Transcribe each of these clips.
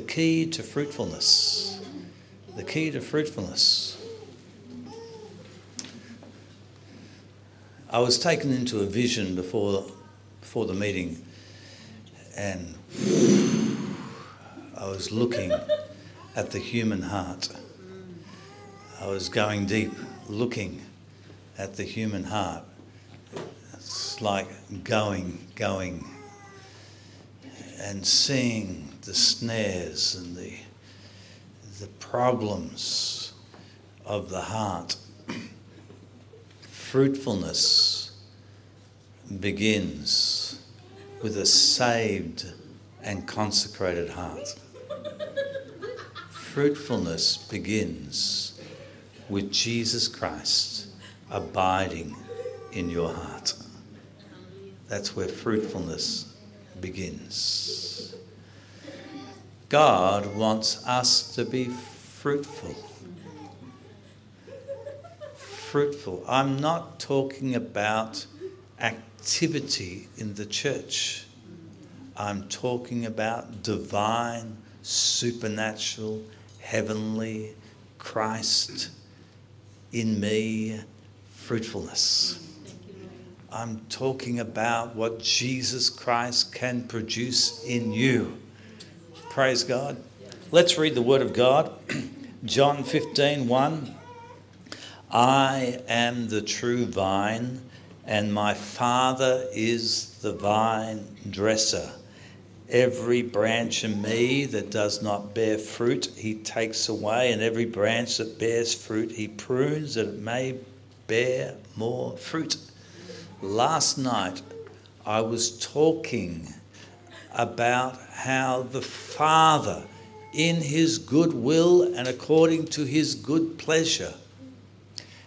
the key to fruitfulness. The key to fruitfulness. I was taken into a vision before, before the meeting, and I was looking at the human heart. I was going deep, looking at the human heart. It's like going, going, and seeing the snares and the, the problems of the heart. Fruitfulness begins with a saved and consecrated heart. Fruitfulness begins with Jesus Christ abiding in your heart. That's where fruitfulness begins. God wants us to be fruitful. Fruitful. I'm not talking about activity in the church. I'm talking about divine, supernatural, heavenly, Christ in me fruitfulness. I'm talking about what Jesus Christ can produce in you. Praise God. Let's read the Word of God. John 15 1. I am the true vine, and my Father is the vine dresser. Every branch in me that does not bear fruit, he takes away, and every branch that bears fruit, he prunes that it may bear more fruit. Last night, I was talking about how the Father, in his good will and according to his good pleasure,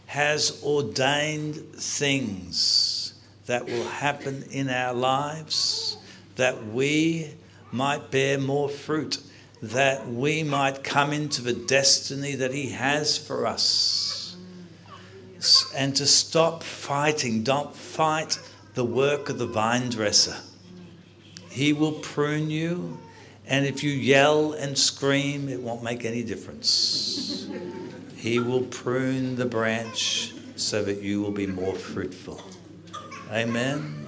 has ordained things that will happen in our lives that we might bear more fruit, that we might come into the destiny that He has for us. And to stop fighting, don't fight the work of the vine dresser. He will prune you, and if you yell and scream, it won't make any difference. He will prune the branch so that you will be more fruitful. Amen.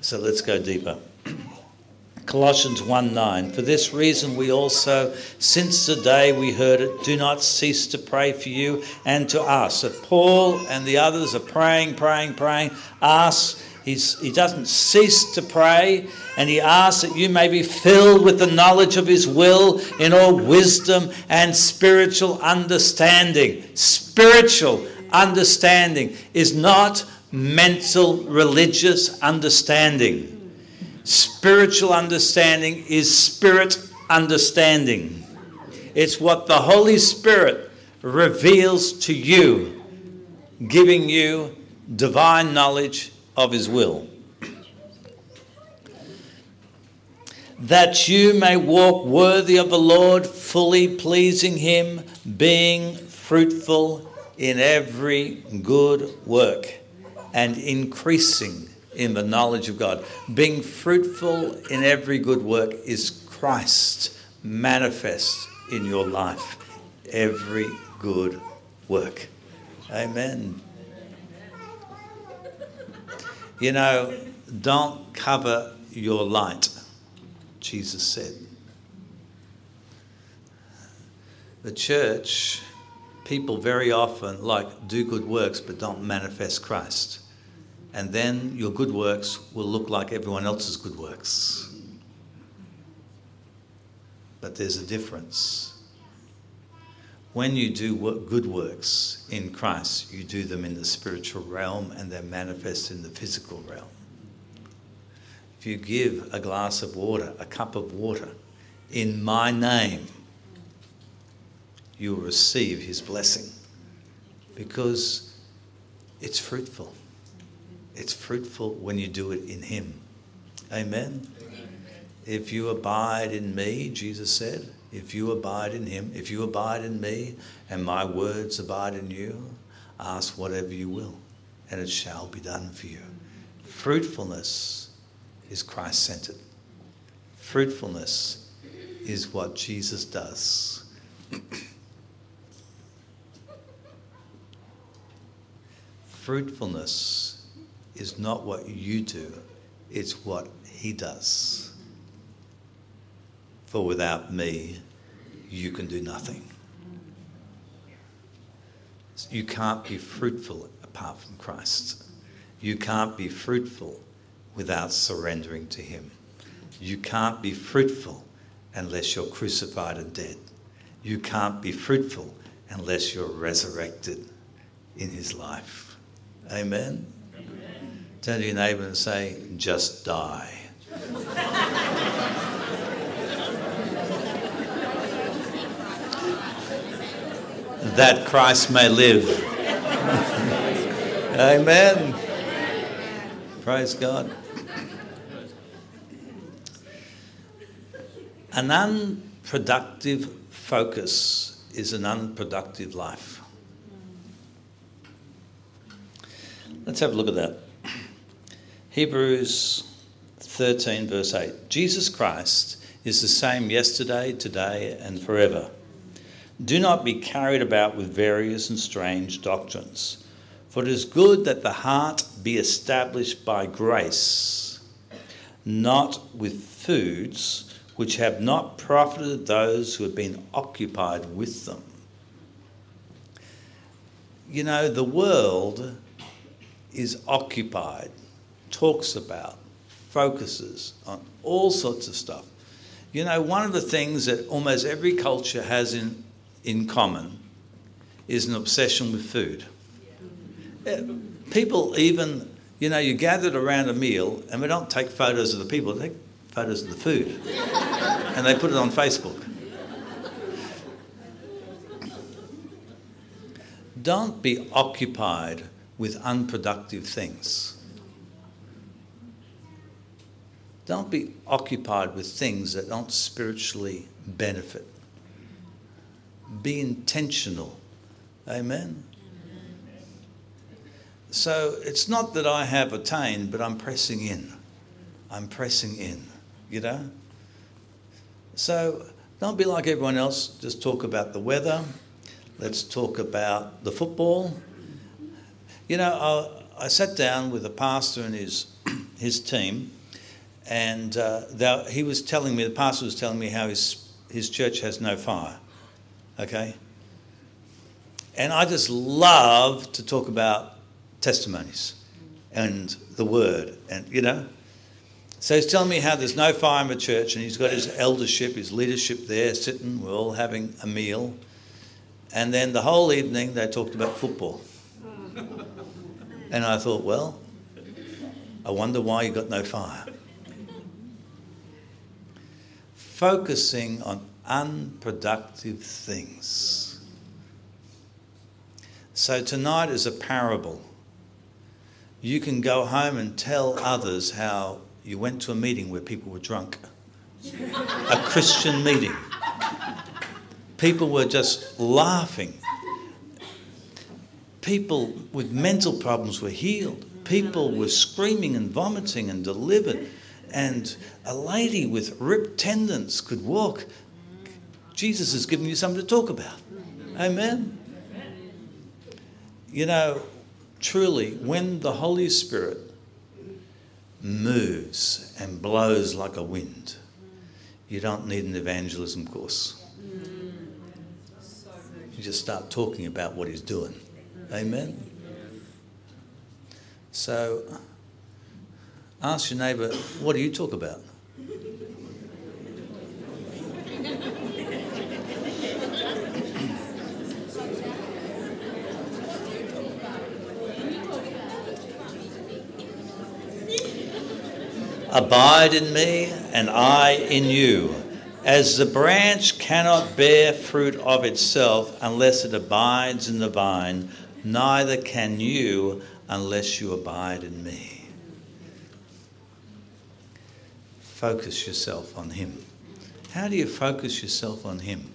So let's go deeper. Colossians 1 9. For this reason, we also, since the day we heard it, do not cease to pray for you and to us. So Paul and the others are praying, praying, praying. Ask. He's, he doesn't cease to pray, and he asks that you may be filled with the knowledge of his will in all wisdom and spiritual understanding. Spiritual understanding is not mental religious understanding. Spiritual understanding is spirit understanding. It's what the Holy Spirit reveals to you, giving you divine knowledge of His will. That you may walk worthy of the Lord, fully pleasing Him, being fruitful in every good work and increasing in the knowledge of God. Being fruitful in every good work is Christ manifest in your life. Every good work. Amen. You know, don't cover your light, Jesus said. The church, people very often like do good works but don't manifest Christ and then your good works will look like everyone else's good works. But there's a difference. When you do good works in Christ, you do them in the spiritual realm and they're manifest in the physical realm. If you give a glass of water, a cup of water, in my name, you will receive his blessing because it's fruitful. It's fruitful when you do it in Him. Amen. Amen. If you abide in me, Jesus said, if you abide in Him, if you abide in me, and my words abide in you, ask whatever you will, and it shall be done for you. Fruitfulness is Christ centered. Fruitfulness is what Jesus does. Fruitfulness is not what you do, it's what He does. For without me, you can do nothing. You can't be fruitful apart from Christ. You can't be fruitful without surrendering to Him. You can't be fruitful unless you're crucified and dead. You can't be fruitful unless you're resurrected in His life. Amen? Amen. Turn to your neighbour and say, just die. That Christ may live. Amen. Praise God. An unproductive focus is an unproductive life. Let's have a look at that. Hebrews 13, verse 8. Jesus Christ is the same yesterday, today, and forever. Do not be carried about with various and strange doctrines, for it is good that the heart be established by grace, not with foods which have not profited those who have been occupied with them. You know, the world is occupied, talks about, focuses on all sorts of stuff. You know, one of the things that almost every culture has in, in common is an obsession with food. Uh, people even, you know, you gathered around a meal and we don't take photos of the people, they take photos of the food. and they put it on Facebook. Don't be occupied with unproductive things. Don't be occupied with things that don't spiritually benefit. Be intentional. Amen. So it's not that I have attained, but I'm pressing in. I'm pressing in, you know? So don't be like everyone else, just talk about the weather. Let's talk about the football. You know, I, I sat down with a pastor and his, his team, and uh, they, he was telling me, the pastor was telling me how his, his church has no fire. Okay? And I just love to talk about testimonies and the word, and you know. So he's telling me how there's no fire in the church, and he's got his eldership, his leadership there sitting. We're all having a meal. And then the whole evening they talked about football. And I thought, well, I wonder why you got no fire. Focusing on unproductive things. So tonight is a parable. You can go home and tell others how you went to a meeting where people were drunk. a Christian meeting. People were just laughing People with mental problems were healed. People were screaming and vomiting and delivered. And a lady with ripped tendons could walk. Jesus has given you something to talk about. Amen. You know, truly, when the Holy Spirit moves and blows like a wind, you don't need an evangelism course. You just start talking about what He's doing. Amen. So ask your neighbour, what do you talk about? Abide in me, and I in you. As the branch cannot bear fruit of itself unless it abides in the vine, neither can you unless you abide in me. Focus yourself on Him. How do you focus yourself on Him?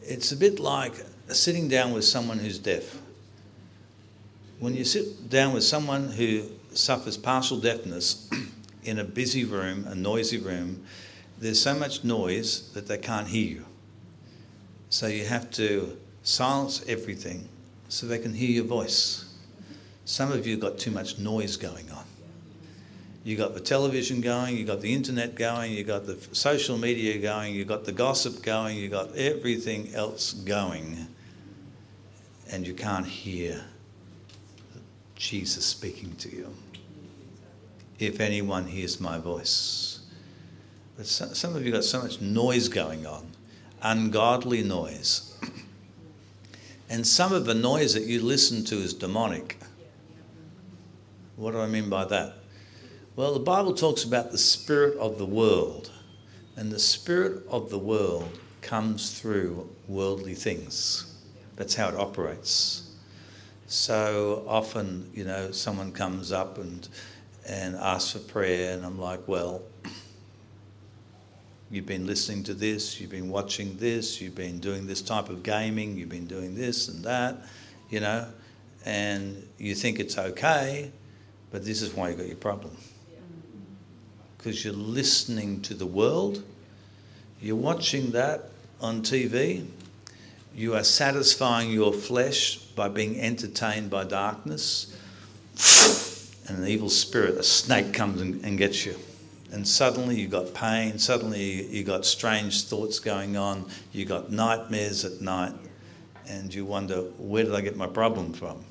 It's a bit like sitting down with someone who's deaf. When you sit down with someone who suffers partial deafness in a busy room, a noisy room, there's so much noise that they can't hear you. So you have to silence everything so they can hear your voice. Some of you got too much noise going on. You got the television going, you got the internet going, you got the social media going, you got the gossip going, you got everything else going, and you can't hear Jesus speaking to you. If anyone hears my voice. But some of you got so much noise going on, ungodly noise. And some of the noise that you listen to is demonic. What do I mean by that? Well, the Bible talks about the spirit of the world, and the spirit of the world comes through worldly things. That's how it operates. So often, you know, someone comes up and and asks for prayer, and I'm like, well, you've been listening to this, you've been watching this, you've been doing this type of gaming, you've been doing this and that, you know, and you think it's okay, but this is why you got your problem because you're listening to the world, you're watching that on TV, you are satisfying your flesh by being entertained by darkness, and an evil spirit, a snake, comes and, and gets you. And suddenly you've got pain, suddenly you've got strange thoughts going on, you've got nightmares at night, and you wonder, where did I get my problem from?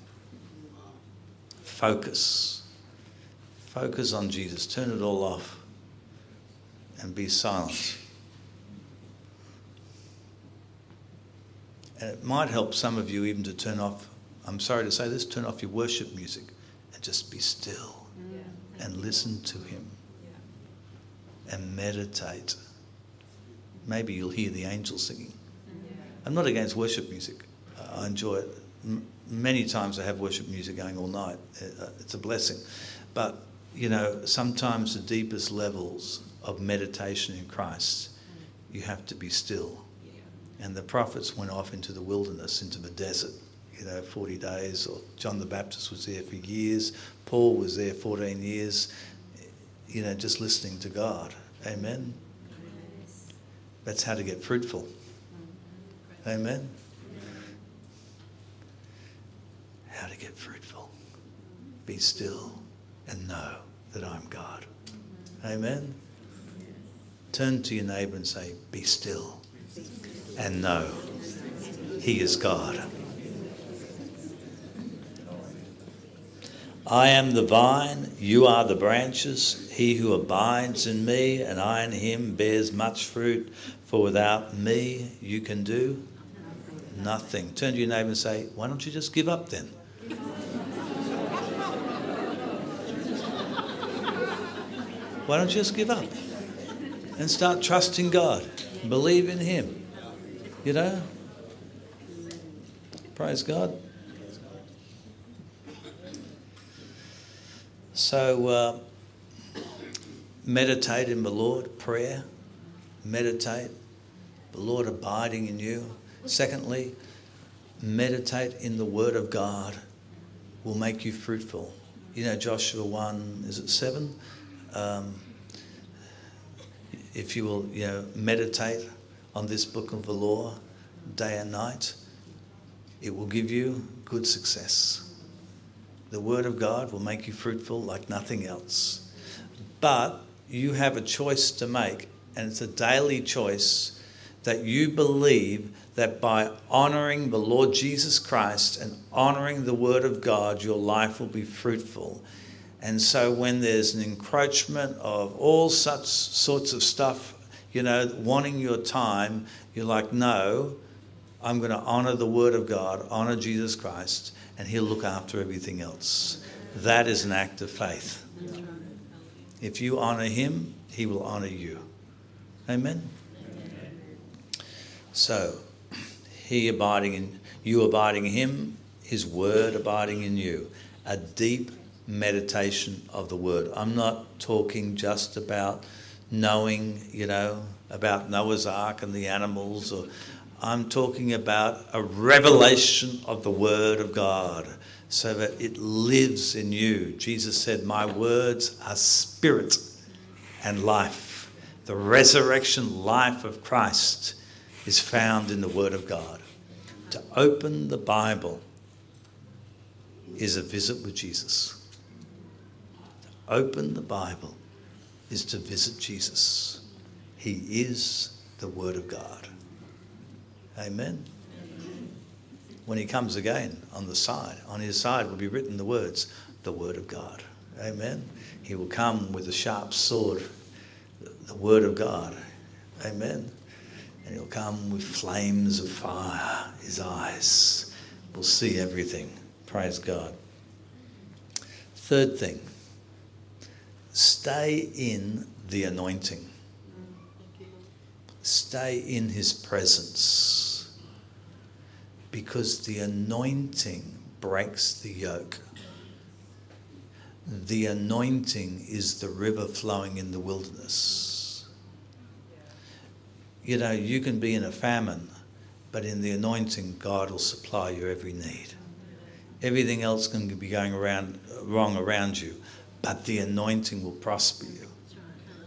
Focus. Focus on Jesus. Turn it all off and be silent. And it might help some of you even to turn off, I'm sorry to say this, turn off your worship music and just be still yeah. and listen to Him yeah. and meditate. Maybe you'll hear the angels singing. Yeah. I'm not against worship music, I enjoy it. many times I have worship music going all night, uh, it's a blessing. But, you know, sometimes the deepest levels of meditation in Christ, you have to be still. And the prophets went off into the wilderness, into the desert, you know, 40 days, or John the Baptist was there for years, Paul was there 14 years, you know, just listening to God. Amen. That's how to get fruitful. Amen. How to get fruitful. Be still and know that I'm God. Amen. Turn to your neighbour and say, Be still and know He is God. I am the vine, you are the branches. He who abides in me and I in him bears much fruit, for without me you can do nothing. Turn to your neighbour and say, Why don't you just give up then? Why don't you just give up? and start trusting God. Believe in Him. You know? Praise God. So, uh, meditate in the Lord, prayer, meditate, the Lord abiding in you. Secondly, meditate in the Word of God will make you fruitful. You know, Joshua 1, is it 7? Um, if you will, you know, meditate on this book of the law day and night, it will give you good success. The Word of God will make you fruitful like nothing else. But you have a choice to make, and it's a daily choice that you believe that by honoring the Lord Jesus Christ and honoring the Word of God, your life will be fruitful and so when there's an encroachment of all such sorts of stuff, you know, wanting your time, you're like, no, I'm going to honor the Word of God, honor Jesus Christ, and He'll look after everything else. That is an act of faith. If you honor Him, He will honor you. Amen? So, He abiding in you, abiding in Him, His Word abiding in you. A deep meditation of the word. I'm not talking just about knowing, you know, about Noah's Ark and the animals, or I'm talking about a revelation of the Word of God so that it lives in you. Jesus said, My words are spirit and life. The resurrection life of Christ is found in the Word of God. To open the Bible is a visit with Jesus. To open the Bible is to visit Jesus. He is the Word of God. Amen. When he comes again on the side, on his side will be written the words, the Word of God. Amen. He will come with a sharp sword, the Word of God. Amen. And he'll come with flames of fire. His eyes will see everything. Praise God. Third thing, stay in the anointing stay in his presence because the anointing breaks the yoke. The anointing is the river flowing in the wilderness. You know, you can be in a famine, but in the anointing, God will supply your every need. Everything else can be going around wrong around you, but the anointing will prosper you.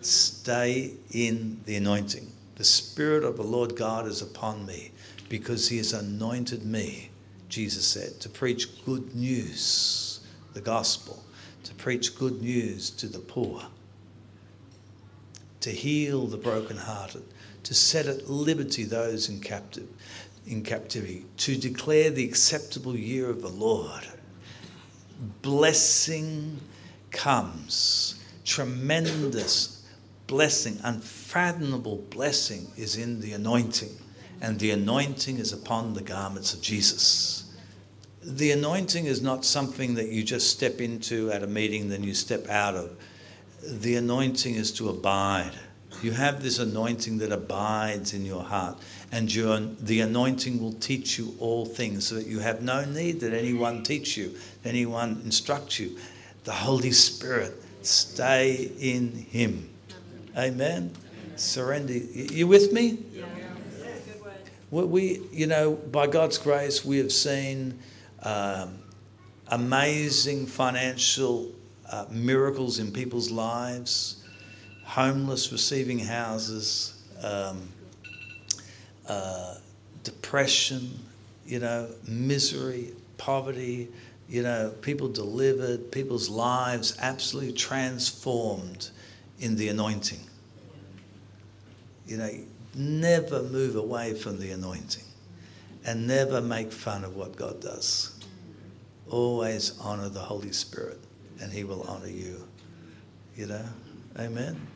Stay in the anointing. The Spirit of the Lord God is upon me because He has anointed me, Jesus said, to preach good news, the gospel, to preach good news to the poor, to heal the brokenhearted, to set at liberty those in, captive, in captivity, to declare the acceptable year of the Lord. Blessing comes, tremendous blessing, unfathomable blessing is in the anointing, and the anointing is upon the garments of Jesus. The anointing is not something that you just step into at a meeting, then you step out of. The anointing is to abide. You have this anointing that abides in your heart, and your, the anointing will teach you all things so that you have no need that anyone teach you, anyone instruct you. The Holy Spirit, stay in Him. Amen. Surrender. You with me? Yeah. We, you know, by God's grace, we have seen um, amazing financial uh, miracles in people's lives, homeless receiving houses, um, uh, depression, you know, misery, poverty, you know, people delivered, people's lives absolutely transformed in the anointing. You know, never move away from the anointing and never make fun of what God does. Always honor the Holy Spirit and He will honor you. You know? Amen?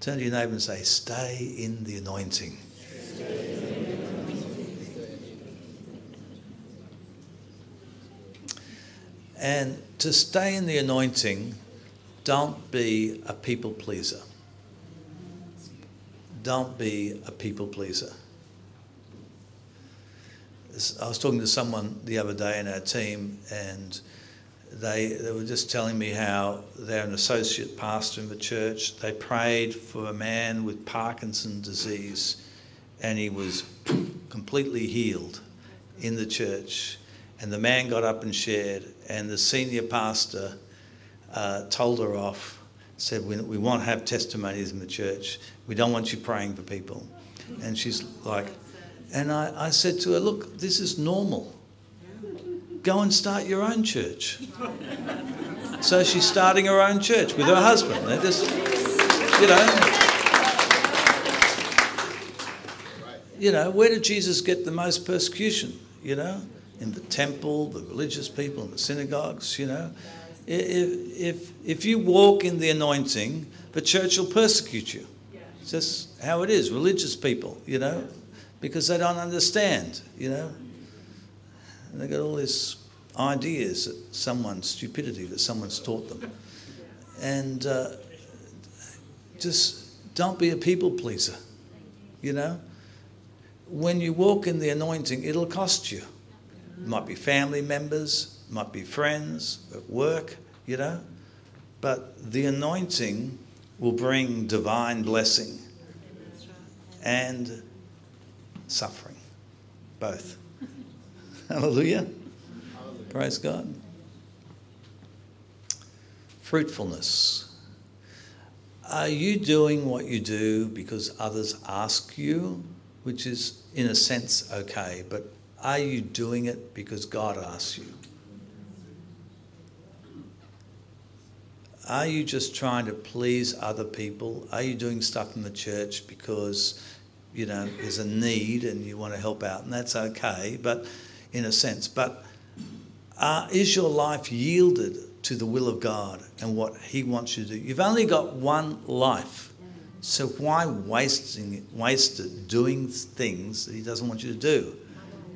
Turn to your neighbor and say, Stay in the anointing. And to stay in the anointing, don't be a people pleaser. Don't be a people pleaser. I was talking to someone the other day in our team, and they, they were just telling me how they're an associate pastor in the church. They prayed for a man with Parkinson's disease, and he was completely healed in the church. And the man got up and shared, and the senior pastor uh, told her off, said, we, we won't have testimonies in the church. We don't want you praying for people. And she's like, and I, I said to her, look, this is normal. Go and start your own church. So she's starting her own church with her husband. They just, you know. You know, where did Jesus get the most persecution? You know, in the temple, the religious people, in the synagogues, you know if, if, if you walk in the anointing, the church will persecute you. It's just how it is, religious people, you know, because they don't understand, you know. And they got all these ideas that someone's stupidity that someone's taught them. And uh, just don't be a people pleaser, you know. When you walk in the anointing, it'll cost you. Might be family members, might be friends at work, you know. But the anointing will bring divine blessing and suffering. Both. Hallelujah. Praise God. Fruitfulness. Are you doing what you do because others ask you, which is in a sense okay, but are you doing it because God asks you? Are you just trying to please other people? Are you doing stuff in the church because, you know, there's a need and you want to help out? And that's okay, but in a sense. But uh, is your life yielded to the will of God and what He wants you to do? You've only got one life. So why wasting waste it doing things that He doesn't want you to do?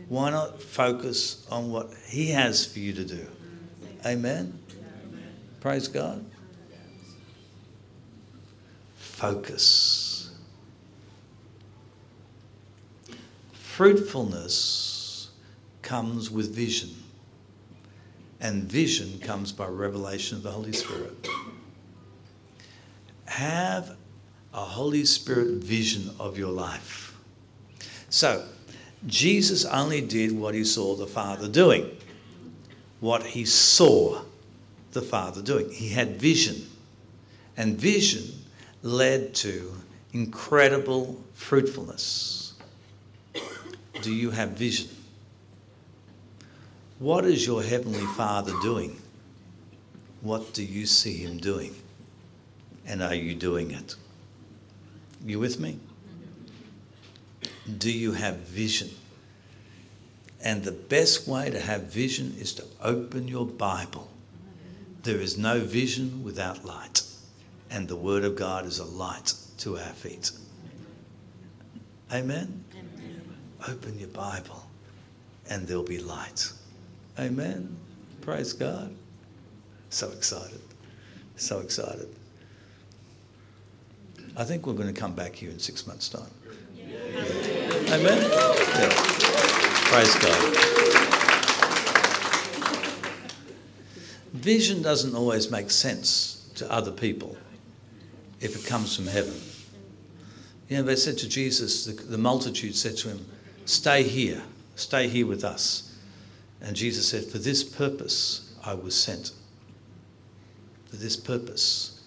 Why not focus on what He has for you to do? Amen. Praise God focus. Fruitfulness comes with vision, and vision comes by revelation of the Holy Spirit. Have a Holy Spirit vision of your life. So, Jesus only did what he saw the Father doing, what he saw the Father doing. He had vision. And vision led to incredible fruitfulness. Do you have vision? What is your Heavenly Father doing? What do you see Him doing? And are you doing it? You with me? Do you have vision? And the best way to have vision is to open your Bible. There is no vision without light and the Word of God is a light to our feet. Amen? Amen? Open your Bible and there'll be light. Amen? Praise God. So excited. So excited. I think we're going to come back here in six months' time. Yeah. Amen? Praise God. Vision doesn't always make sense to other people if it comes from heaven. You know, they said to Jesus, the, the multitude said to him, Stay here, stay here with us. And Jesus said, For this purpose I was sent. For this purpose.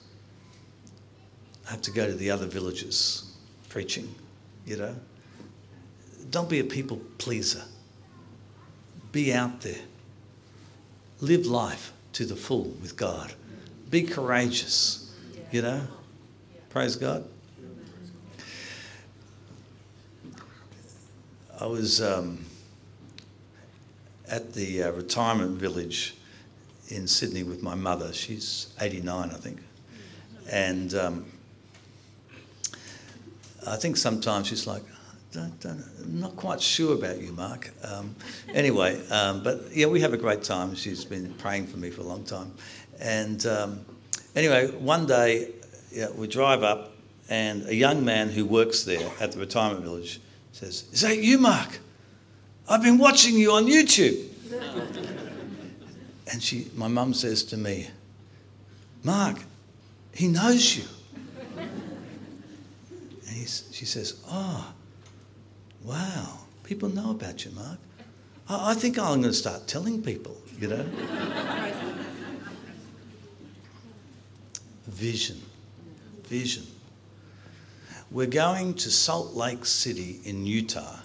I have to go to the other villages preaching, you know. Don't be a people pleaser. Be out there. Live life to the full with God. Be courageous, you know. Praise God. I was um, at the uh, retirement village in Sydney with my mother. She's 89, I think. And um, I think sometimes she's like, don't, don't, I'm not quite sure about you, Mark. Um, anyway, um, but yeah, we have a great time. She's been praying for me for a long time. And um, anyway, one day yeah, we drive up, and a young man who works there at the retirement village says, Is that you, Mark? I've been watching you on YouTube. and she, my mum says to me, Mark, he knows you. And she says, Oh, wow, people know about you, Mark. I, I think I'm going to start telling people, you know. Vision vision. We're going to Salt Lake City in Utah,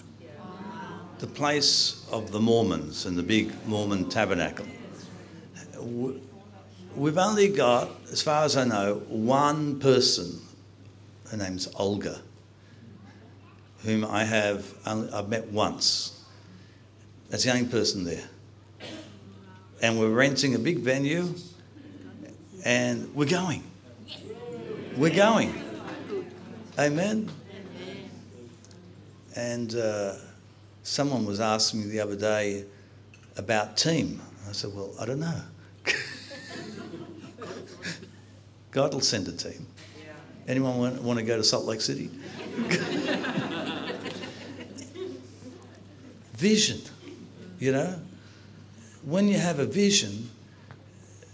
the place of the Mormons and the big Mormon tabernacle. We've only got, as far as I know, one person. Her name's Olga, whom I have only, I've met once. That's the only person there. And we're renting a big venue, and we're going. We're going. Amen. And uh, someone was asking me the other day about team. I said, Well, I don't know. God will send a team. Anyone want, want to go to Salt Lake City? vision, you know? When you have a vision,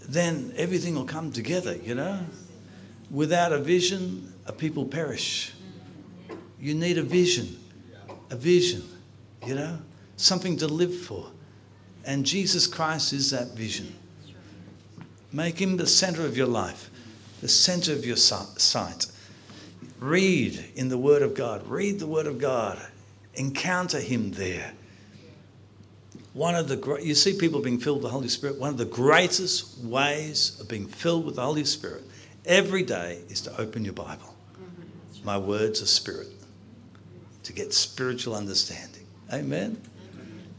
then everything will come together, you know? Without a vision, a people perish. You need a vision. A vision, you know? something to live for. And Jesus Christ is that vision. Make him the center of your life, the center of your sight. Read in the Word of God. Read the Word of God. Encounter him there. One of the you see people being filled with the Holy Spirit. One of the greatest ways of being filled with the Holy Spirit every day is to open your Bible. My words are spirit. To get spiritual understanding. Amen.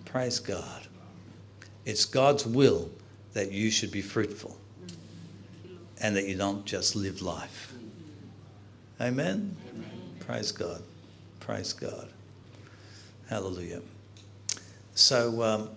Praise God. It's God's will that you should be fruitful and that you don't just live life. Amen? Amen. Praise God. Praise God. Hallelujah. So, um,